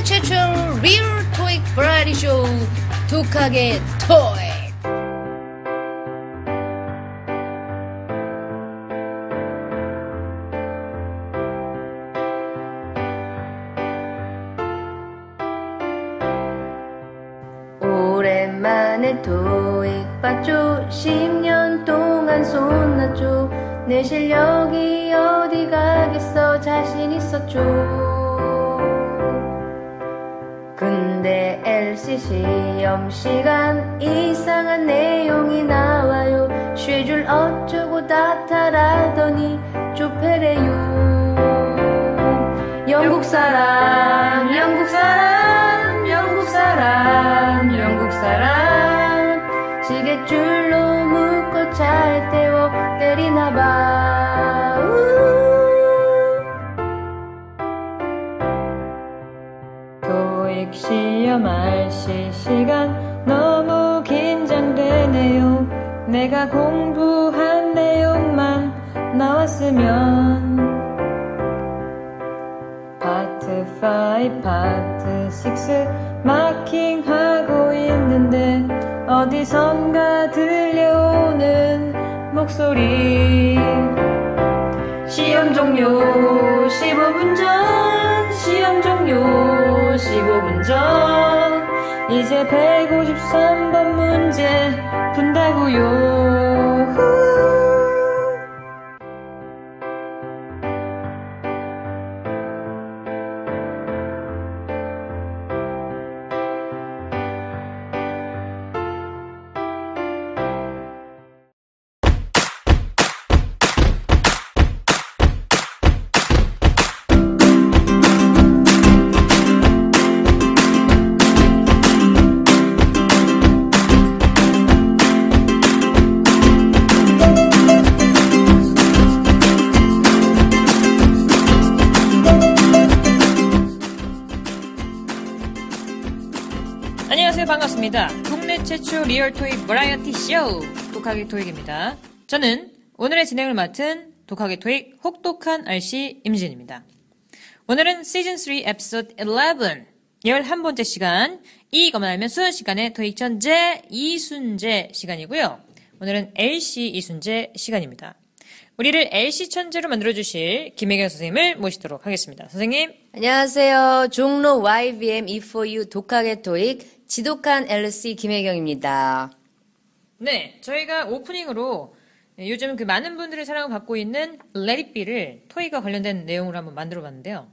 국내 최초 리얼 토익 버라이어티 쇼 독하게 토익 오랜만에 토익 봤죠? 10년 동안 손 놨죠? 내 실력이 어디 가겠어? 자신 있었죠 LC 시험 시간 이상한 내용이 나와요. 쉐줄 어쩌고 다타라더니 쪼페레요. 영국 사람 토익 시험 알시 시간 너무 긴장되네요. 내가 공부한 내용만 나왔으면. 파트 5, 파트 6 마킹하고 있는데 어디선가 들려오는 목소리. 시험 종료 15분 전 시험 종료 15분 전 이제 153번 문제 푼다고요 반갑습니다. 국내 최초 리얼 토익 버라이어티 쇼 독하게 토익입니다. 저는 오늘의 진행을 맡은 독하게 토익 혹독한 RC 임진입니다. 오늘은 시즌 3 에피소드 11 11번째 시간 이것만 알면 순식간에 토익 천재 이순재 시간이고요. 오늘은 LC 이순재 시간입니다. 우리를 LC 천재로 만들어주실 김혜경 선생님을 모시도록 하겠습니다. 선생님, 안녕하세요. 종로 YVM E4U 독하게 토익 지독한 LC 김혜경입니다. 네, 저희가 오프닝으로 요즘 그 많은 분들의 사랑을 받고 있는 Let It Be를 토이가 관련된 내용으로 한번 만들어 봤는데요.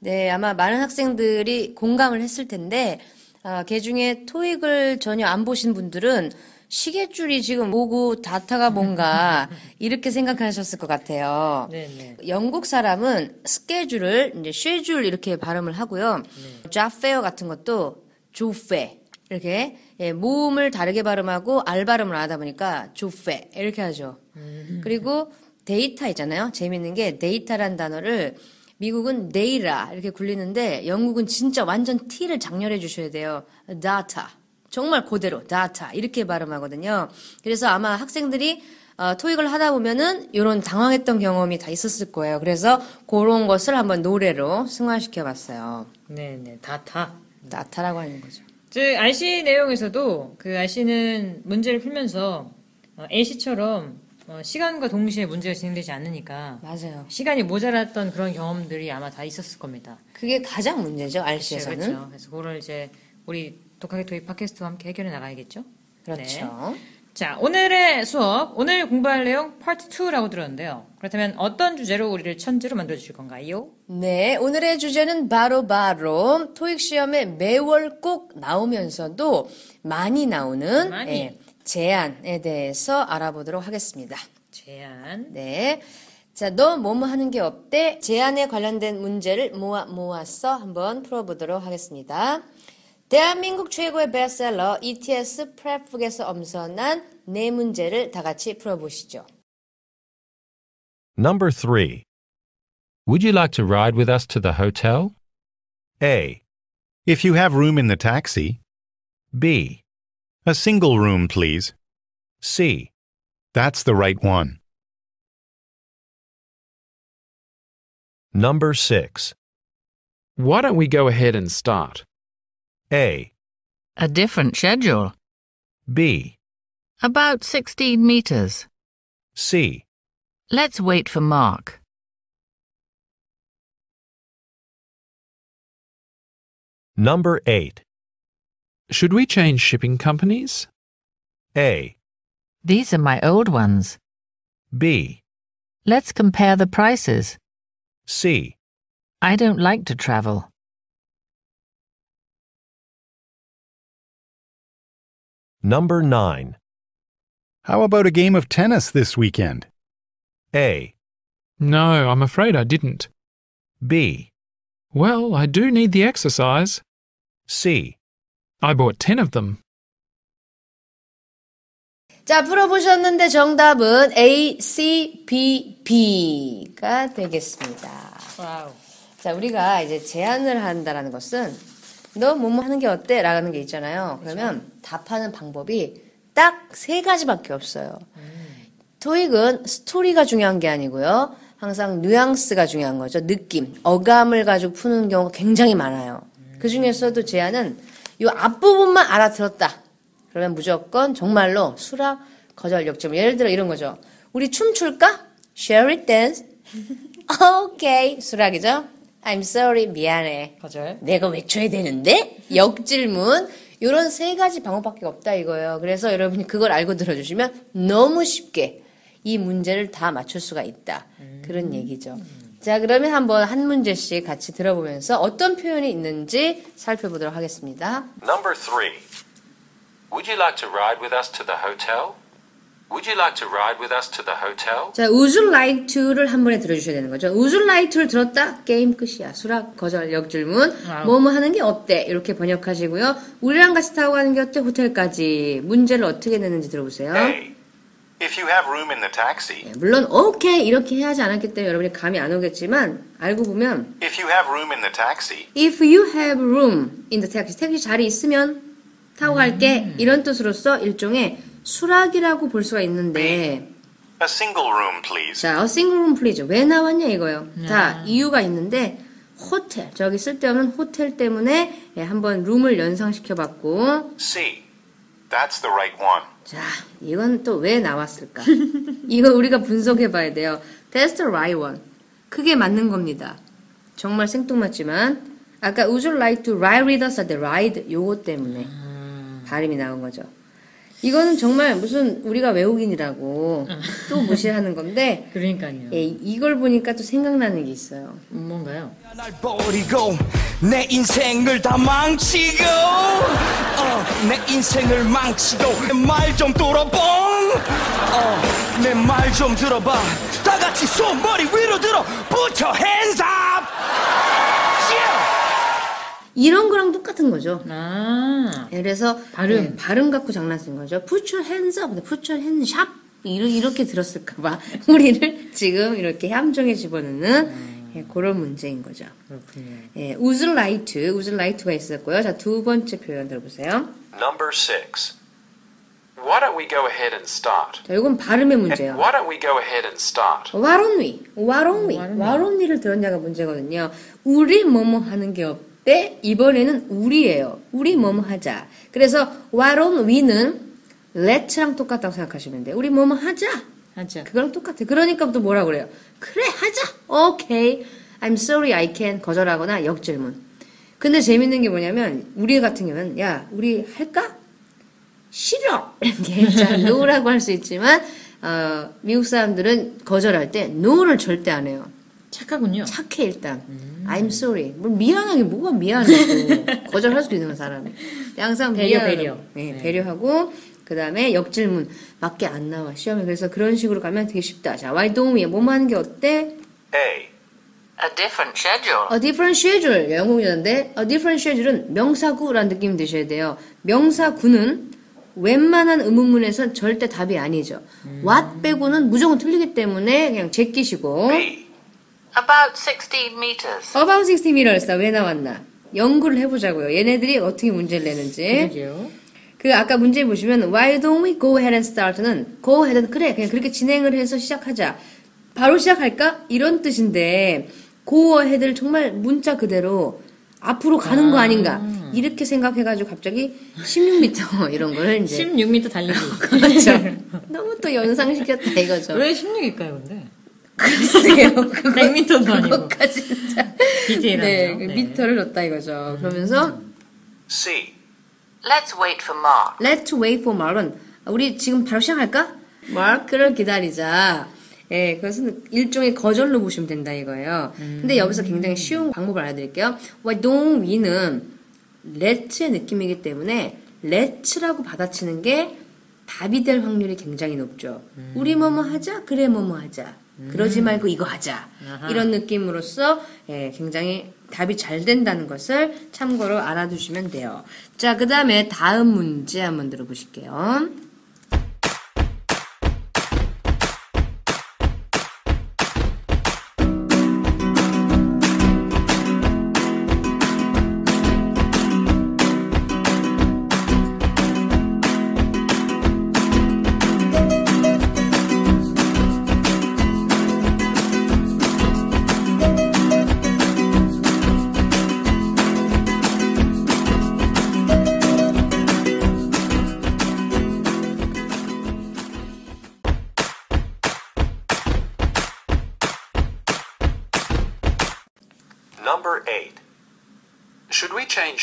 네, 아마 많은 학생들이 공감을 했을 텐데, 아, 그 중에 토익을 전혀 안 보신 분들은 시계줄이 지금 뭐고 다타가 뭔가 이렇게 생각하셨을 것 같아요. 네, 네. 영국 사람은 스케줄을 이제 쉐줄 이렇게 발음을 하고요. job fair 같은 것도 job fair 이렇게 예, 모음을 다르게 발음하고 R 발음을 안 하다 보니까 job fair 이렇게 하죠. 그리고 데이터 있잖아요. 재밌는 게 데이터란 단어를 미국은 데이라 이렇게 굴리는데 영국은 진짜 완전 T를 작렬해 주셔야 돼요. data. 정말 그대로 data 이렇게 발음하거든요. 그래서 아마 학생들이 어, 토익을 하다 보면은 이런 당황했던 경험이 다 있었을 거예요. 그래서 그런 것을 한번 노래로 승화시켜 봤어요. 네, 네, 다타. Data라고 하는 거죠. 저 RC 내용에서도 그 RC는 문제를 풀면서 어, A씨처럼 어, 시간과 동시에 문제가 진행되지 않으니까 맞아요. 시간이 모자랐던 그런 경험들이 아마 다 있었을 겁니다. 그게 가장 문제죠, RC에서는. 그렇죠. 그래서 그거를 이제 우리 독하게 토익 팟캐스트와 함께 해결해 나가야겠죠? 그렇죠. 자, 오늘의 수업, 오늘 공부할 내용 파트 2라고 들었는데요. 그렇다면 어떤 주제로 우리를 천재로 만들어 주실 건가요? 네, 오늘의 주제는 바로 바로 토익 시험에 매월 꼭 나오면서도 많이 나오는 많이. 예, 제안에 대해서 알아보도록 하겠습니다. 제안. 네. 자, 너 뭐뭐 하는 게 없대? 제안에 관련된 문제를 모아 모아서 한번 풀어보도록 하겠습니다. 대한민국 최고의 베스트셀러 ETS 프랩북에서 엄선한 네 문제를 다 같이 풀어보시죠. Number 3. Would you like to ride with us to the hotel? A. If you have room in the taxi. B. A single room, please. C. That's the right one. Number 6. Why don't we go ahead and start? A, A different schedule. B, About 16 meters. C. Let's wait for Mark. Number 8. Should we change shipping companies? A, These are my old ones. B, Let's compare the prices. C. I don't like to travel. Number 9. How about a game of tennis this weekend? A, No, I'm afraid I didn't. B, Well, I do need the exercise. C. I bought 10 of them. 자, 풀어보셨는데 정답은 A, C, B, B가 되겠습니다. 와우. 자, 우리가 이제 제안을 한다라는 것은 너 뭐뭐 하는 게 어때? 라는 게 있잖아요. 그러면 답하는 방법이 딱 세 가지밖에 없어요. 토익은 스토리가 중요한 게 아니고요. 항상 뉘앙스가 중요한 거죠. 느낌, 어감을 가지고 푸는 경우가 굉장히 많아요. 그 중에서도 제안은 이 앞부분만 알아들었다. 그러면 무조건 정말로 수락, 거절, 역점. 예를 들어 이런 거죠. 우리 춤출까? Shall we dance? 오케이. 수락이죠? I'm sorry. 미안해. 거절. 내가 외쳐야 되는데? 역질문. 요런 세 가지 방법밖에 없다 이거예요. 그래서 여러분이 그걸 알고 들어주시면 너무 쉽게 이 문제를 다 맞출 수가 있다. 그런 얘기죠. 자, 그러면 한번 한 문제씩 같이 들어보면서 어떤 표현이 있는지 살펴보도록 하겠습니다. Number three. Would you like to ride with us to the hotel? Would you like to ride with us to the hotel? 자, would you like to를 한 번에 들어주셔야 되는 거죠. would you like to를 들었다? 게임 끝이야. 수락, 거절, 역질문. 뭐뭐 하는 게 어때? 이렇게 번역하시고요. 우리랑 같이 타고 가는 게 어때? 호텔까지. 문제를 어떻게 내는지 들어보세요. A. If you have room in the taxi. 네, 물론 오케이 이렇게 해야 하지 않았기 때문에 여러분이 감이 안 오겠지만 알고 보면 If you have room in the taxi. if you have room in the taxi 택시 자리 있으면 타고 갈게 이런 뜻으로서 일종의 수락이라고 볼 수가 있는데 A single room, please. 자, a single room please 왜 나왔냐 이거요. 자, 이유가 있는데 호텔 저기 쓸데없는 호텔 때문에 예, 한번 룸을 연상시켜봤고 C. That's the right one. 자, 이건 또 왜 나왔을까? 이거 우리가 분석해 봐야 돼요. That's the right one. 그게 맞는 겁니다. 정말 생뚱맞지만, 아까 would you like to ride with us at the ride? 요거 때문에 발음이 나온 거죠. 이거는 정말 무슨 우리가 외국인이라고 또 무시하는 건데, 그러니까요. 예, 이걸 보니까 또 생각나는 게 있어요. 뭔가요? 날 버리고 내 인생을 다 망치고 어, 내 인생을 망치고 내말좀 들어봐 어, 내 말 좀 들어봐 다 같이 손머리 위로 들어 Put your hands up. 이런 거랑 똑같은 거죠. 아. 예, 그래서 발음. 예, 발음 갖고 장난친 거죠. Put your hands up, put your hands up 이렇게, 이렇게 들었을까봐 우리를 지금 이렇게 함정에 집어넣는 예, 그런 문제인 거죠. 그렇군요. 예, would like to, would like to가 있었고요. 자, 두 번째 표현 들어보세요. Number six. Why don't we go ahead and start? 자, 이건 발음의 문제예요. Why don't we go ahead and start? Why don't we? Why don't we? Why don't we를 들었냐가 문제거든요. 우리 뭐뭐 하는 게 없 대? 이번에는 우리예요. 우리 뭐뭐 하자. 그래서 why don't we는 let'랑 똑같다고 생각하시면 돼요. 우리 뭐뭐 하자. 하자. 그거랑 똑같아. 그러니까 또 뭐라 그래요? 그래, 하자. 오케이. I'm sorry, I can. 거절하거나 역질문. 근데 재밌는 게 뭐냐면, 우리 같은 경우는, 야, 우리 할까? 싫어! 이렇게, 자, no라고 할 수 있지만, 어, 미국 사람들은 거절할 때, no를 절대 안 해요. 착하군요. 착해, 일단. I'm sorry. 뭐, 미안하게, 뭐가 미안해. 거절할 수도 있는 사람이. 항상 배려. 배려. 네, 네. 배려하고, 그 다음에 역질문. 밖에 안 나와, 시험에. 그래서 그런 식으로 가면 되게 쉽다. 자, why don't we? 뭐뭐 하는 게 어때? A. A different schedule. A different schedule. 영국인인데, a different schedule은 명사구라는 느낌 드셔야 돼요. 명사구는 웬만한 의문문에선 절대 답이 아니죠. what 빼고는 무조건 틀리기 때문에 그냥 제끼시고. B. About 16 meters. About 60 meters. 왜 나왔나? 연구를 해보자고요. 얘네들이 어떻게 문제를 내는지. 그러게요. 그 아까 문제 보시면 Why don't we go ahead and start는 go ahead는 그래 그냥 그렇게 진행을 해서 시작하자. 바로 시작할까? 이런 뜻인데 go ahead를 정말 문자 그대로 앞으로 가는 거 아닌가 이렇게 생각해가지고 갑자기 16m 이런 걸 이제 16m 달리기. 그렇죠. 너무 또 연상시켰다 이거죠. 왜 16일까요, 근데? 글쎄요. 그거 100m도 아니고. 그것까지 진짜. 네, 그 미터를 넣었다 이거죠. 그러면서 C. Let's wait for Mark. Let's wait for Mark은 우리 지금 바로 시작할까? 마크를 기다리자. 예, 그것은 일종의 거절로 보시면 된다 이거예요. 근데 여기서 굉장히 쉬운 방법을 알려드릴게요. Why don't we는 let의 느낌이기 때문에 let'라고 받아치는 게 답이 될 확률이 굉장히 높죠. 우리 뭐뭐 하자? 그래 뭐뭐 하자. 그러지 말고 이거 하자. 이런 느낌으로써 예, 굉장히 답이 잘 된다는 것을 참고로 알아두시면 돼요. 자, 그 다음에 다음 문제 한번 들어보실게요.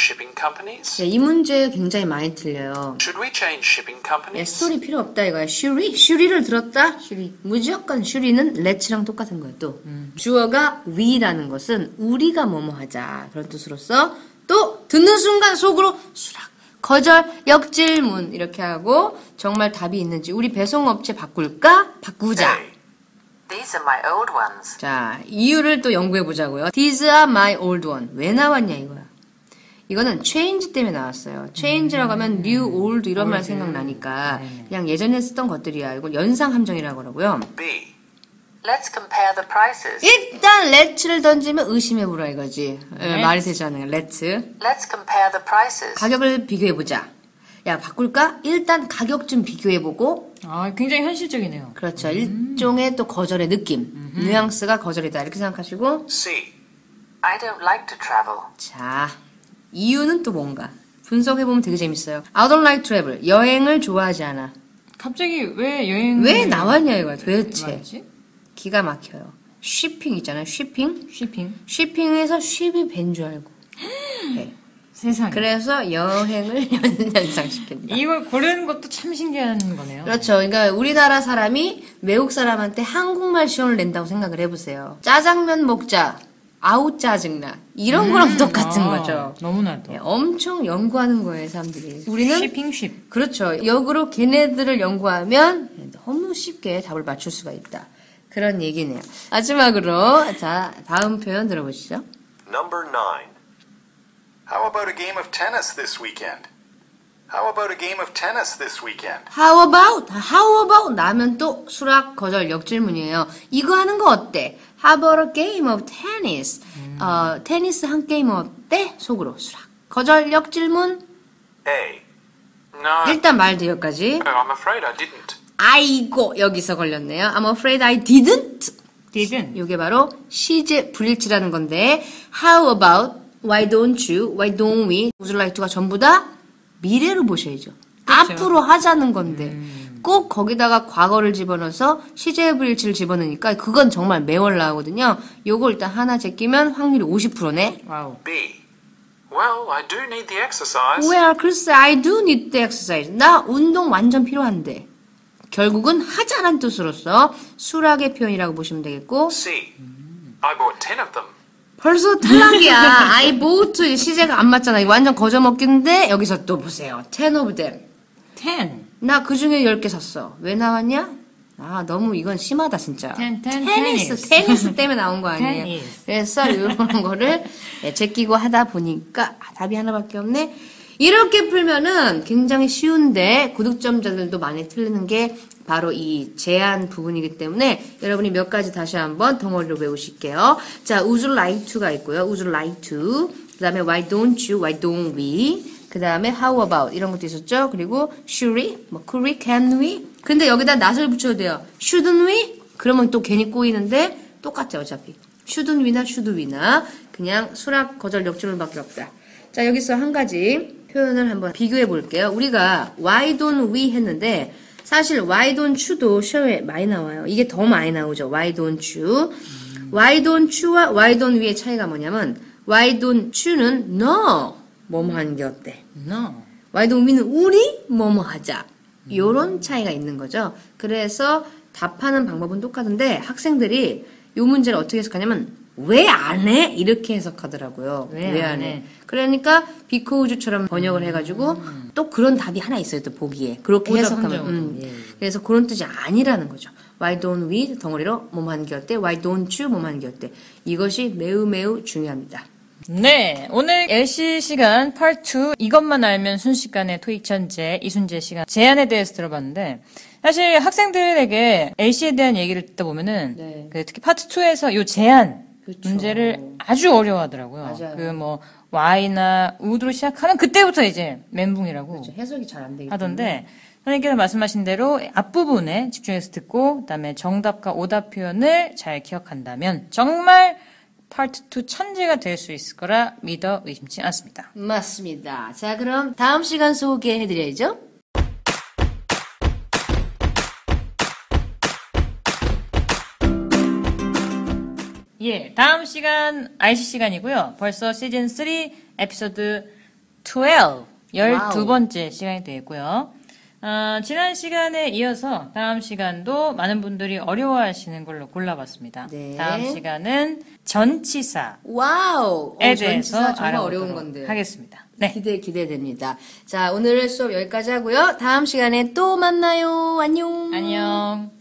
Shipping companies? 네, 이 문제 굉장히 많이 틀려요. Should we change shipping 예, companies? 스토리 필요 없다 이거야. 슈리? 슈리를 들었다? 슈리. 무조건 슈리는 let'랑 똑같은 거예요, 또. 주어가 we라는 것은 우리가 뭐뭐 하자. 그런 뜻으로서 또 듣는 순간 속으로 수락. 거절, 역질문 이렇게 하고 정말 답이 있는지 우리 배송업체 바꿀까? 바꾸자. These are my old ones. 자, 이유를 또 연구해 보자고요. These are my old one. 왜 나왔냐 이거야. 이거는 change 때문에 나왔어요. change라고 하면 new, old 이런 말 생각나니까 그냥 예전에 쓰던 것들이야. 이걸 연상 함정이라고 그러고요. B. Let's compare the prices. 일단 let'를 던지면 의심해 보라 이거지. 예. 말이 되지 않아요. let's. Let's compare the prices. 가격을 비교해 보자. 야, 바꿀까? 일단 가격 좀 비교해 보고 아, 굉장히 현실적이네요. 그렇죠. 일종의 또 거절의 느낌. 뉘앙스가 거절이다. 이렇게 생각하시고 C. I don't like to travel. 자, 이유는 또 뭔가? 분석해보면 되게 재밌어요. I don't like travel. 여행을 좋아하지 않아. 갑자기 왜 여행 왜 나왔냐, 이거야, 도대체. 말이지? 기가 막혀요. 쉬핑 있잖아요, 쉬핑. 쇼핑. 쉬핑에서 쉽이 밴줄 알고. 네. 세상에. 그래서 여행을 연상시킨다. 이걸 고르는 것도 참 신기한 거네요. 그렇죠. 그러니까 우리나라 사람이 외국 사람한테 한국말 시험을 낸다고 생각을 해보세요. 짜장면 먹자. 아우 짜증나. 이런 거랑 똑같은 아, 거죠. 너무나도. 네, 엄청 연구하는 거예요, 사람들이. 우리는 쇼핑 쉽. 그렇죠. 역으로 걔네들을 연구하면 너무 쉽게 답을 맞출 수가 있다. 그런 얘기네요. 마지막으로 자 다음 표현 들어보시죠. Number 9. How about a game of tennis this weekend? How about a game of tennis this weekend? How about? How about? 나면 또 수락 거절 역질문이에요. 이거 하는 거 어때? How about a game of tennis? 어, 테니스 한 게임 어때? 속으로 수락. 거절 역질문. A. No. 일단 말 대여까지. I'm afraid I didn't. 아이고 여기서 걸렸네요. I'm afraid I didn't. didn't. 이게 바로 시제 불일치라는 건데 How about? Why don't you? Why don't we? Would you like to가 전부 다 미래로 보셔야죠. 앞으로 하자는 건데 꼭 거기다가 과거를 집어넣어서 시제 불일치를 집어넣으니까 그건 정말 매월 나오거든요. 요거 일단 하나 제끼면 확률이 50%네. Wow. B. Well, I do need the exercise. Well, 글쎄, I do need the exercise. 나 운동 완전 필요한데. 결국은 하자란 뜻으로서 수락의 표현이라고 보시면 되겠고 C. I bought 10 of them. 벌써 탈락이야. I bought 시제가 안 맞잖아. 완전 거저먹기인데 여기서 또 보세요. Ten of them. 10. 나그 중에 10개 샀어. 왜 나왔냐? 아 너무 이건 심하다 진짜. Ten, ten, 테니스 tennis. 테니스 때문에 나온 거 아니에요. 그래서 이런 거를 예, 제끼고 하다 보니까 아, 답이 하나밖에 없네. 이렇게 풀면은 굉장히 쉬운데 구득점자들도 많이 틀리는 게 바로 이 제한 부분이기 때문에 여러분이 몇 가지 다시 한번 덩어리로 외우실게요. 자, would you like to가 있고요. would you like to. 그 다음에 why don't you, why don't we. 그 다음에 how about 이런 것도 있었죠. 그리고 should we, 뭐 could we, can we. 근데 여기다 not을 붙여도 돼요. shouldn't we? 그러면 또 괜히 꼬이는데 똑같죠 어차피. shouldn't we나 should we나 그냥 수락 거절 역주문밖에 없다. 자 여기서 한 가지 표현을 한번 비교해 볼게요. 우리가 why don't we 했는데 사실 why don't you도 시험에 많이 나와요. 이게 더 많이 나오죠. why don't you. why don't you와 why don't we의 차이가 뭐냐면 why don't you는 no 뭐뭐 하는 게 어때? No. why don't we는 우리 뭐뭐 하자. 요런 차이가 있는 거죠. 그래서 답하는 방법은 똑같은데 학생들이 요 문제를 어떻게 해석하냐면 왜 안 해? 이렇게 해석하더라고요. 왜안 안 해? 해? 그러니까 비코우즈처럼 번역을 해가지고 또 그런 답이 하나 있어요. 또 보기에 그렇게 해석하면. 음. 예. 그래서 그런 뜻이 아니라는 거죠. Why don't we 덩어리로 뭐뭐 하는 게 어때? Why don't you 뭐뭐 하는 게 어때? 이것이 매우 매우 중요합니다. 네, 오늘 LC 시간 파트 2 이것만 알면 순식간에 토익 천재 이순재 시간 제안에 대해서 들어봤는데 사실 학생들에게 LC에 대한 얘기를 듣다 보면은 네. 그 특히 파트 2에서 요 제안 그쵸. 문제를 아주 어려워하더라고요. 그 뭐 Y나 우드로 시작하면 그때부터 이제 멘붕이라고 그렇죠. 해석이 잘 안 되기. 하던데 선생님께서 말씀하신 대로 앞부분에 집중해서 듣고 그다음에 정답과 오답 표현을 잘 기억한다면 정말 파트 2 천재가 될 수 있을 거라 믿어 의심치 않습니다. 맞습니다. 자, 그럼 다음 시간 소개해 드려야죠. 예, 다음 시간 RC 시간이고요. 벌써 시즌 3 에피소드 12 12번째 시간이 되고요. 어, 지난 시간에 이어서 다음 시간도 많은 분들이 어려워하시는 걸로 골라봤습니다. 네. 다음 시간은 전치사 와우! 에 어, 대해서 전치사 정말 어려운 건데. 하겠습니다. 네. 기대, 기대됩니다. 자, 오늘 수업 여기까지 하고요. 다음 시간에 또 만나요. 안녕. 안녕.